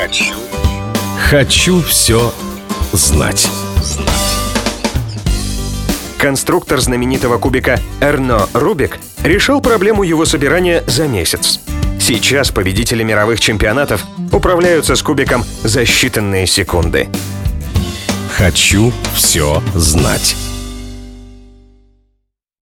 Хочу. Хочу все знать. Конструктор знаменитого кубика Эрно Рубик решил проблему его собирания за месяц. Сейчас победители мировых чемпионатов управляются с кубиком за считанные секунды. Хочу все знать.